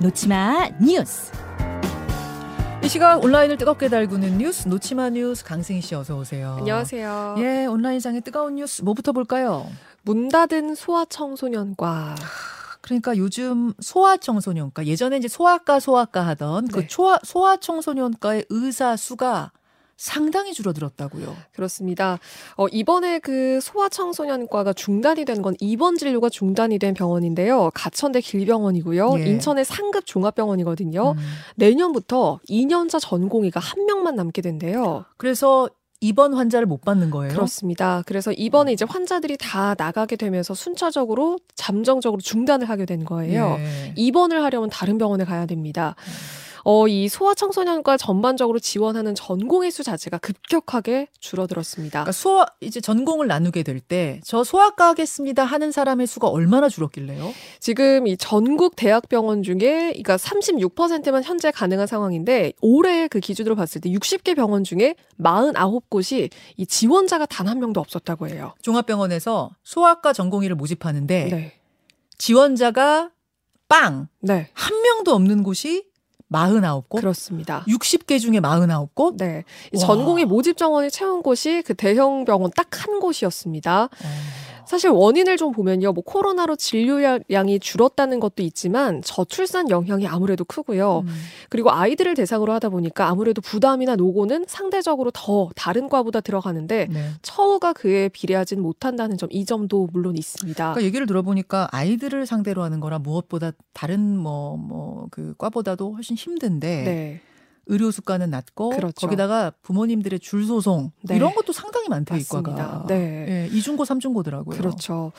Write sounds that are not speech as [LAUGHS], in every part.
놓치마 뉴스. 이 시각 온라인을 뜨겁게 달구는 뉴스 놓치마 뉴스 강승희 씨 어서 오세요. 안녕하세요. 예, 온라인상의 뜨거운 뉴스 뭐부터 볼까요? 문 닫은 소아청소년과 그러니까 요즘 소아청소년과 예전에 이제 소아과 소아과 하던 그 네. 초아, 소아청소년과의 의사 수가 상당히 줄어들었다고요. 그렇습니다. 어, 이번에 그 소아청소년과가 중단이 된 건 입원 진료가 중단이 된 병원인데요. 가천대 길병원이고요. 예. 인천의 상급 종합병원이거든요. 음. 내년부터 2년차 전공의가 한 명만 남게 된대요. 그래서 입원 환자를 못 받는 거예요. 그렇습니다. 그래서 이번에 이제 환자들이 다 나가게 되면서 순차적으로 잠정적으로 중단을 하게 된 거예요. 예. 입원을 하려면 다른 병원에 가야 됩니다. 어, 이 소아청소년과 전반적으로 지원하는 전공의 수 자체가 급격하게 줄어들었습니다. 그러니까 소아 이제 전공을 나누게 될 때 저 소아과 하겠습니다 하는 사람의 수가 얼마나 줄었길래요? 지금 이 전국 대학병원 중에 그러니까 36%만 현재 가능한 상황인데 올해 그 기준으로 봤을 때 60개 병원 중에 49곳이 이 지원자가 단 한 명도 없었다고 해요. 종합병원에서 소아과 전공의를 모집하는데 네. 지원자가 빵! 네. 한 명도 없는 곳이 49곳? 그렇습니다. 60개 중에 49곳? 네. 전공의 모집 정원을 채운 곳이 그 대형 병원 딱 한 곳이었습니다. 어. 사실 원인을 좀 보면요. 뭐 코로나로 진료량이 줄었다는 것도 있지만 저출산 영향이 아무래도 크고요. 음. 그리고 아이들을 대상으로 하다 보니까 아무래도 부담이나 노고는 상대적으로 더 다른 과보다 들어가는데 네. 처우가 그에 비례하진 못한다는 점 이 점도 물론 있습니다. 그러니까 얘기를 들어보니까 아이들을 상대로 하는 거라 무엇보다 다른 뭐 뭐 그 과보다도 훨씬 힘든데 네. 의료 수가는 낮고 그렇죠. 거기다가 부모님들의 줄 소송 네. 이런 것도 상당히 많대요 맞습니다. 이과가. 네. 예, 이중고 삼중고더라고요. 그렇죠.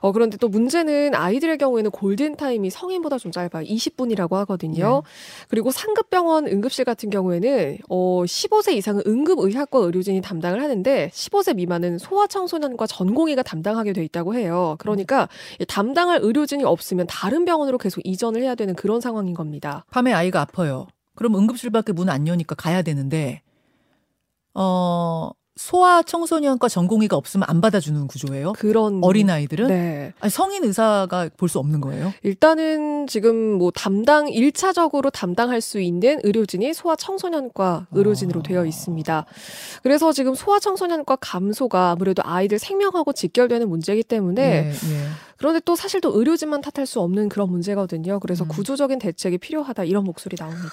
어, 그런데 또 문제는 아이들의 경우에는 골든 타임이 성인보다 좀 짧아요. 20분이라고 하거든요. 네. 그리고 상급병원 응급실 같은 경우에는 어, 15세 이상은 응급의학과 의료진이 담당을 하는데 15세 미만은 소아청소년과 전공의가 담당하게 돼 있다고 해요. 그러니까 이 담당할 의료진이 없으면 다른 병원으로 계속 이전을 해야 되는 그런 상황인 겁니다. 밤에 아이가 아파요. 그럼 응급실밖에 문 안 여니까 가야 되는데 어 소아 청소년과 전공의가 없으면 안 받아주는 구조예요. 그런 어린 아이들은 네. 아니, 성인 의사가 볼 수 없는 거예요. 일단은 지금 뭐 담당 일차적으로 담당할 수 있는 의료진이 소아 청소년과 의료진으로 아. 되어 있습니다. 그래서 지금 소아 청소년과 감소가 아무래도 아이들 생명하고 직결되는 문제이기 때문에 예, 예. 그런데 또 사실 또 의료진만 탓할 수 없는 그런 문제거든요. 그래서 음. 구조적인 대책이 필요하다 이런 목소리 나옵니다.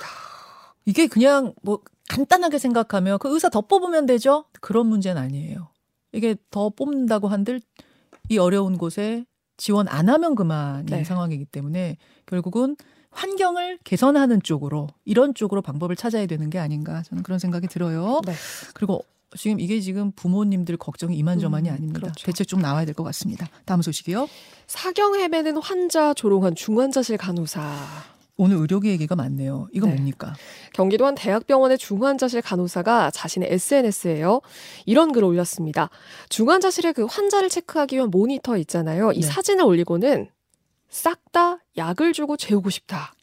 이게 그냥 뭐 간단하게 생각하면 그 의사 더 뽑으면 되죠? 그런 문제는 아니에요. 이게 더 뽑는다고 한들 이 어려운 곳에 지원 안 하면 그만인 네. 상황이기 때문에 결국은 환경을 개선하는 쪽으로 이런 쪽으로 방법을 찾아야 되는 게 아닌가 저는 그런 생각이 들어요. 네. 그리고 지금 이게 지금 부모님들 걱정이 이만저만이 음, 아닙니다. 그렇죠. 대책 좀 나와야 될 것 같습니다. 다음 소식이요. 사경 헤매는 환자 조롱한 중환자실 간호사. 오늘 의료계 얘기가 많네요. 이거 네. 뭡니까? 경기도 한 대학병원의 중환자실 간호사가 자신의 SNS에요. 이런 글을 올렸습니다. 중환자실에 그 환자를 체크하기 위한 모니터 있잖아요. 이 네. 사진을 올리고는 싹 다 약을 주고 재우고 싶다.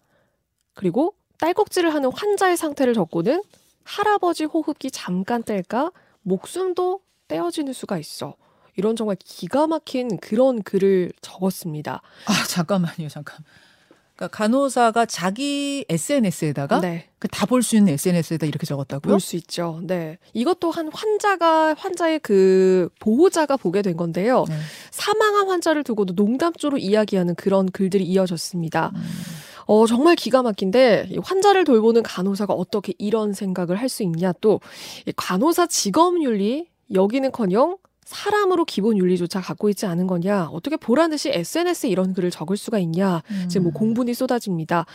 그리고 딸꾹질을 하는 환자의 상태를 적고는 할아버지 호흡기 잠깐 뗄까 목숨도 떼어지는 수가 있어. 이런 정말 기가 막힌 그런 글을 적었습니다. 아 잠깐만요, 잠깐. 그러니까 간호사가 자기 SNS에다가 네. 다볼 수 있는 SNS에다 이렇게 적었다고요? 볼 수 있죠. 네. 이것도 한 환자가 환자의 그 보호자가 보게 된 건데요. 네. 사망한 환자를 두고도 농담조로 이야기하는 그런 글들이 이어졌습니다. 음. 어, 정말 기가 막힌데 이 환자를 돌보는 간호사가 어떻게 이런 생각을 할 수 있냐 또이 간호사 직업 윤리 여기는커녕 사람으로 기본 윤리조차 갖고 있지 않은 거냐 어떻게 보란 듯이 SNS에 이런 글을 적을 수가 있냐 지금 뭐 음. 공분이 쏟아집니다.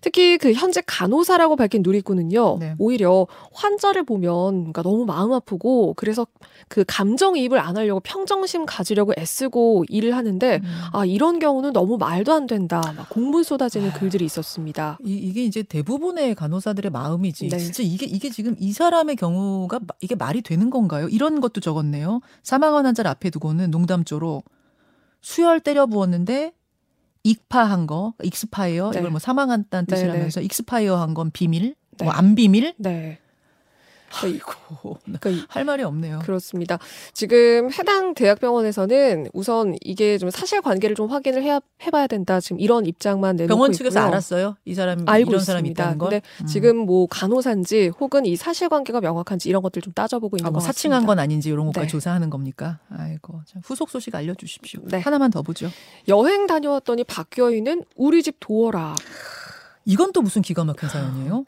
특히 그 현재 간호사라고 밝힌 누리꾼은요. 네. 오히려 환자를 보면 그러니까 너무 마음 아프고 그래서 그 감정이입을 안 하려고 평정심 가지려고 애쓰고 일을 하는데 음. 아 이런 경우는 너무 말도 안 된다. 막 공분 쏟아지는 글들이 있었습니다. 이, 이게 이제 대부분의 간호사들의 마음이지. 네. 진짜 이게 이게 지금 이 사람의 경우가 마- 이게 말이 되는 건가요? 이런 것도 적었네요. 사망한 환자를 앞에 두고는 농담조로 수혈 때려 부었는데 익파한 거, 익스파이어 네. 이걸 뭐 사망한다는 네, 뜻이라면서 익스파이어 한 건 비밀, 네. 뭐안 비밀. 네. 아이고 그러니까 이- 할 말이 없네요. 그렇습니다. 지금 해당 대학병원에서는 우선 이게 좀 사실관계를 좀 확인을 해야 해봐야 된다. 지금 이런 입장만 내놓고 병원 측에서 있고요. 알았어요. 이 사람 알고 이런 사람이. 있다는 걸. 근데 음. 지금 뭐 간호사인지 혹은 이 사실관계가 명확한지 이런 것들 좀 따져보고 있는 아, 뭐 것 사칭한 같습니다. 건 아닌지 이런 것까지 네. 조사하는 겁니까? 아이고 참 후속 소식 알려주십시오. 네. 하나만 더 보죠. 여행 다녀왔더니 박여인은 우리 집 도어라. 이건 또 무슨 기가 막힌 사연이에요?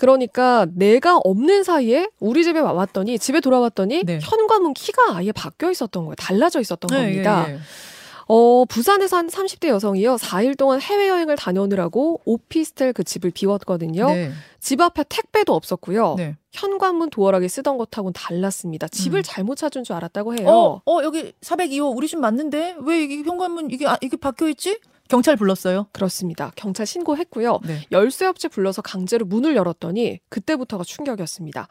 그러니까 내가 없는 사이에 우리 집에 와왔더니 집에 돌아왔더니 네. 현관문 키가 아예 바뀌어 있었던 거예요. 달라져 있었던 겁니다. 예, 예. 어, 부산에서 한 30대 여성이요. 4일 동안 해외여행을 다녀오느라고 오피스텔 그 집을 비웠거든요. 네. 집 앞에 택배도 없었고요. 네. 현관문 도어락에 쓰던 것하고는 달랐습니다. 집을 음. 잘못 찾은 줄 알았다고 해요. 어, 어 여기 402호 우리 집 맞는데 왜 이게 현관문 이게 아, 이게 박혀 있지? 경찰 불렀어요. 그렇습니다. 경찰 신고했고요. 네. 열쇠업체 불러서 강제로 문을 열었더니 그때부터가 충격이었습니다.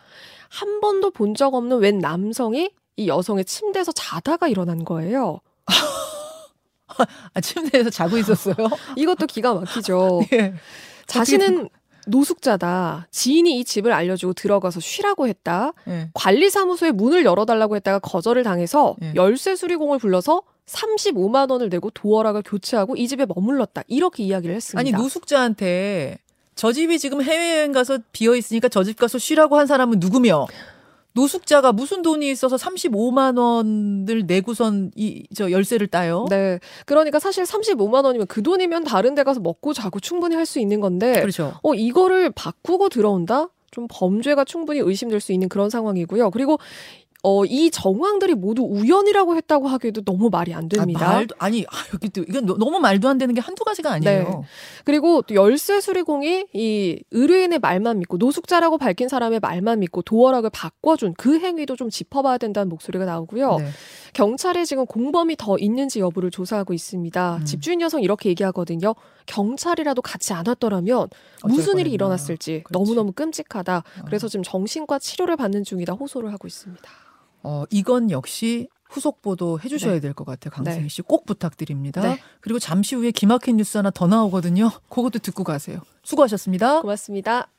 한 번도 본 적 없는 웬 남성이 이 여성의 침대에서 자다가 일어난 거예요. [LAUGHS] 아, 침대에서 자고 있었어요. [LAUGHS] 이것도 기가 막히죠. 예. [LAUGHS] 자신은 노숙자다. 지인이 이 집을 알려주고 들어가서 쉬라고 했다. 예. 관리사무소에 문을 열어달라고 했다가 거절을 당해서 예. 열쇠 수리공을 불러서 35만 원을 내고 도어락을 교체하고 이 집에 머물렀다. 이렇게 이야기를 했습니다. 아니 노숙자한테 저 집이 지금 해외여행 가서 비어 있으니까 저 집 가서 쉬라고 한 사람은 누구며? 노숙자가 무슨 돈이 있어서 35만 원을 내고선 이 저 열쇠를 따요? 네. 그러니까 사실 35만 원이면 그 돈이면 다른 데 가서 먹고 자고 충분히 할 수 있는 건데 그렇죠. 어 이거를 바꾸고 들어온다? 좀 범죄가 충분히 의심될 수 있는 그런 상황이고요. 그리고 어, 이 정황들이 모두 우연이라고 했다고 하기에도 너무 말이 안 됩니다. 아, 말도 아니 아, 여기 또 이건 너- 너무 말도 안 되는 게 한두 가지가 아니에요. 그리고 또 열쇠 수리공이 이 의뢰인의 말만 믿고 노숙자라고 밝힌 사람의 말만 믿고 도어락을 바꿔준 그 행위도 좀 짚어봐야 된다는 목소리가 나오고요. 네. 경찰에 지금 공범이 더 있는지 여부를 조사하고 있습니다. 음. 집주인 여성 이렇게 얘기하거든요. 경찰이라도 같이 안 왔더라면 어쩔 무슨 일이. 일어났을지 그렇지. 너무너무 끔찍하다. 어. 그래서 지금 정신과 치료를 받는 중이다 호소를 하고 있습니다. 어, 이건 역시 후속 보도 해주셔야 네. 될것 같아요. 강승희 네. 씨꼭 부탁드립니다. 네. 그리고 잠시 후에 기막힌 뉴스 하나 더 나오거든요. 그것도 듣고 가세요. 수고하셨습니다. 고맙습니다.